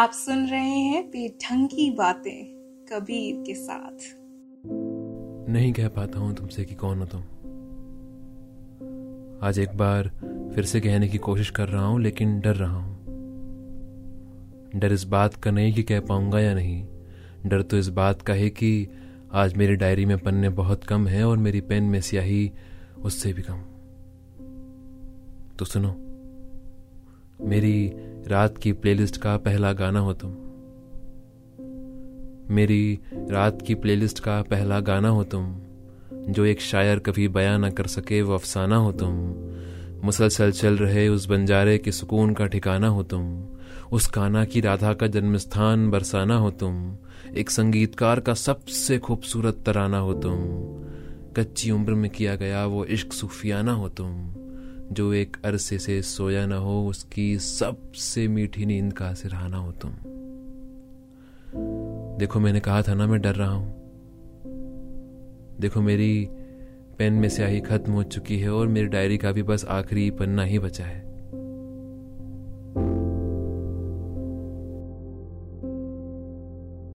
आप सुन रहे हैं बेढंग बातें कबीर के साथ। नहीं कह पाता हूँ तुमसे कि कौन हो तुम। आज एक बार फिर से कहने की कोशिश कर रहा हूँ, लेकिन डर रहा हूँ। डर इस बात का नहीं कि कह पाऊँगा या नहीं। डर तो इस बात का है कि आज मेरी डायरी में पन्ने बहुत कम हैं और मेरी पेन में स्याही उससे भी कम। तो सुनो, मेरी रात की प्लेलिस्ट का पहला गाना हो तुम। मेरी रात की प्लेलिस्ट का पहला गाना हो तुम। जो एक शायर कभी बयां न कर सके, वो अफसाना हो तुम। मुसलसल चल रहे उस बंजारे के सुकून का ठिकाना हो तुम। उस काना की राधा का जन्म स्थान बरसाना हो तुम। एक संगीतकार का सबसे खूबसूरत तराना हो तुम। कच्ची उम्र में किया गया वो इश्क सूफियाना हो तुम। जो एक अरसे से सोया ना हो, उसकी सबसे मीठी नींद का सिरहाना हो तुम? देखो, मैंने कहा था ना, मैं डर रहा हूँ। देखो, मेरी पेन में स्याही खत्म हो चुकी है और मेरी डायरी का भी बस आखिरी पन्ना ही बचा है।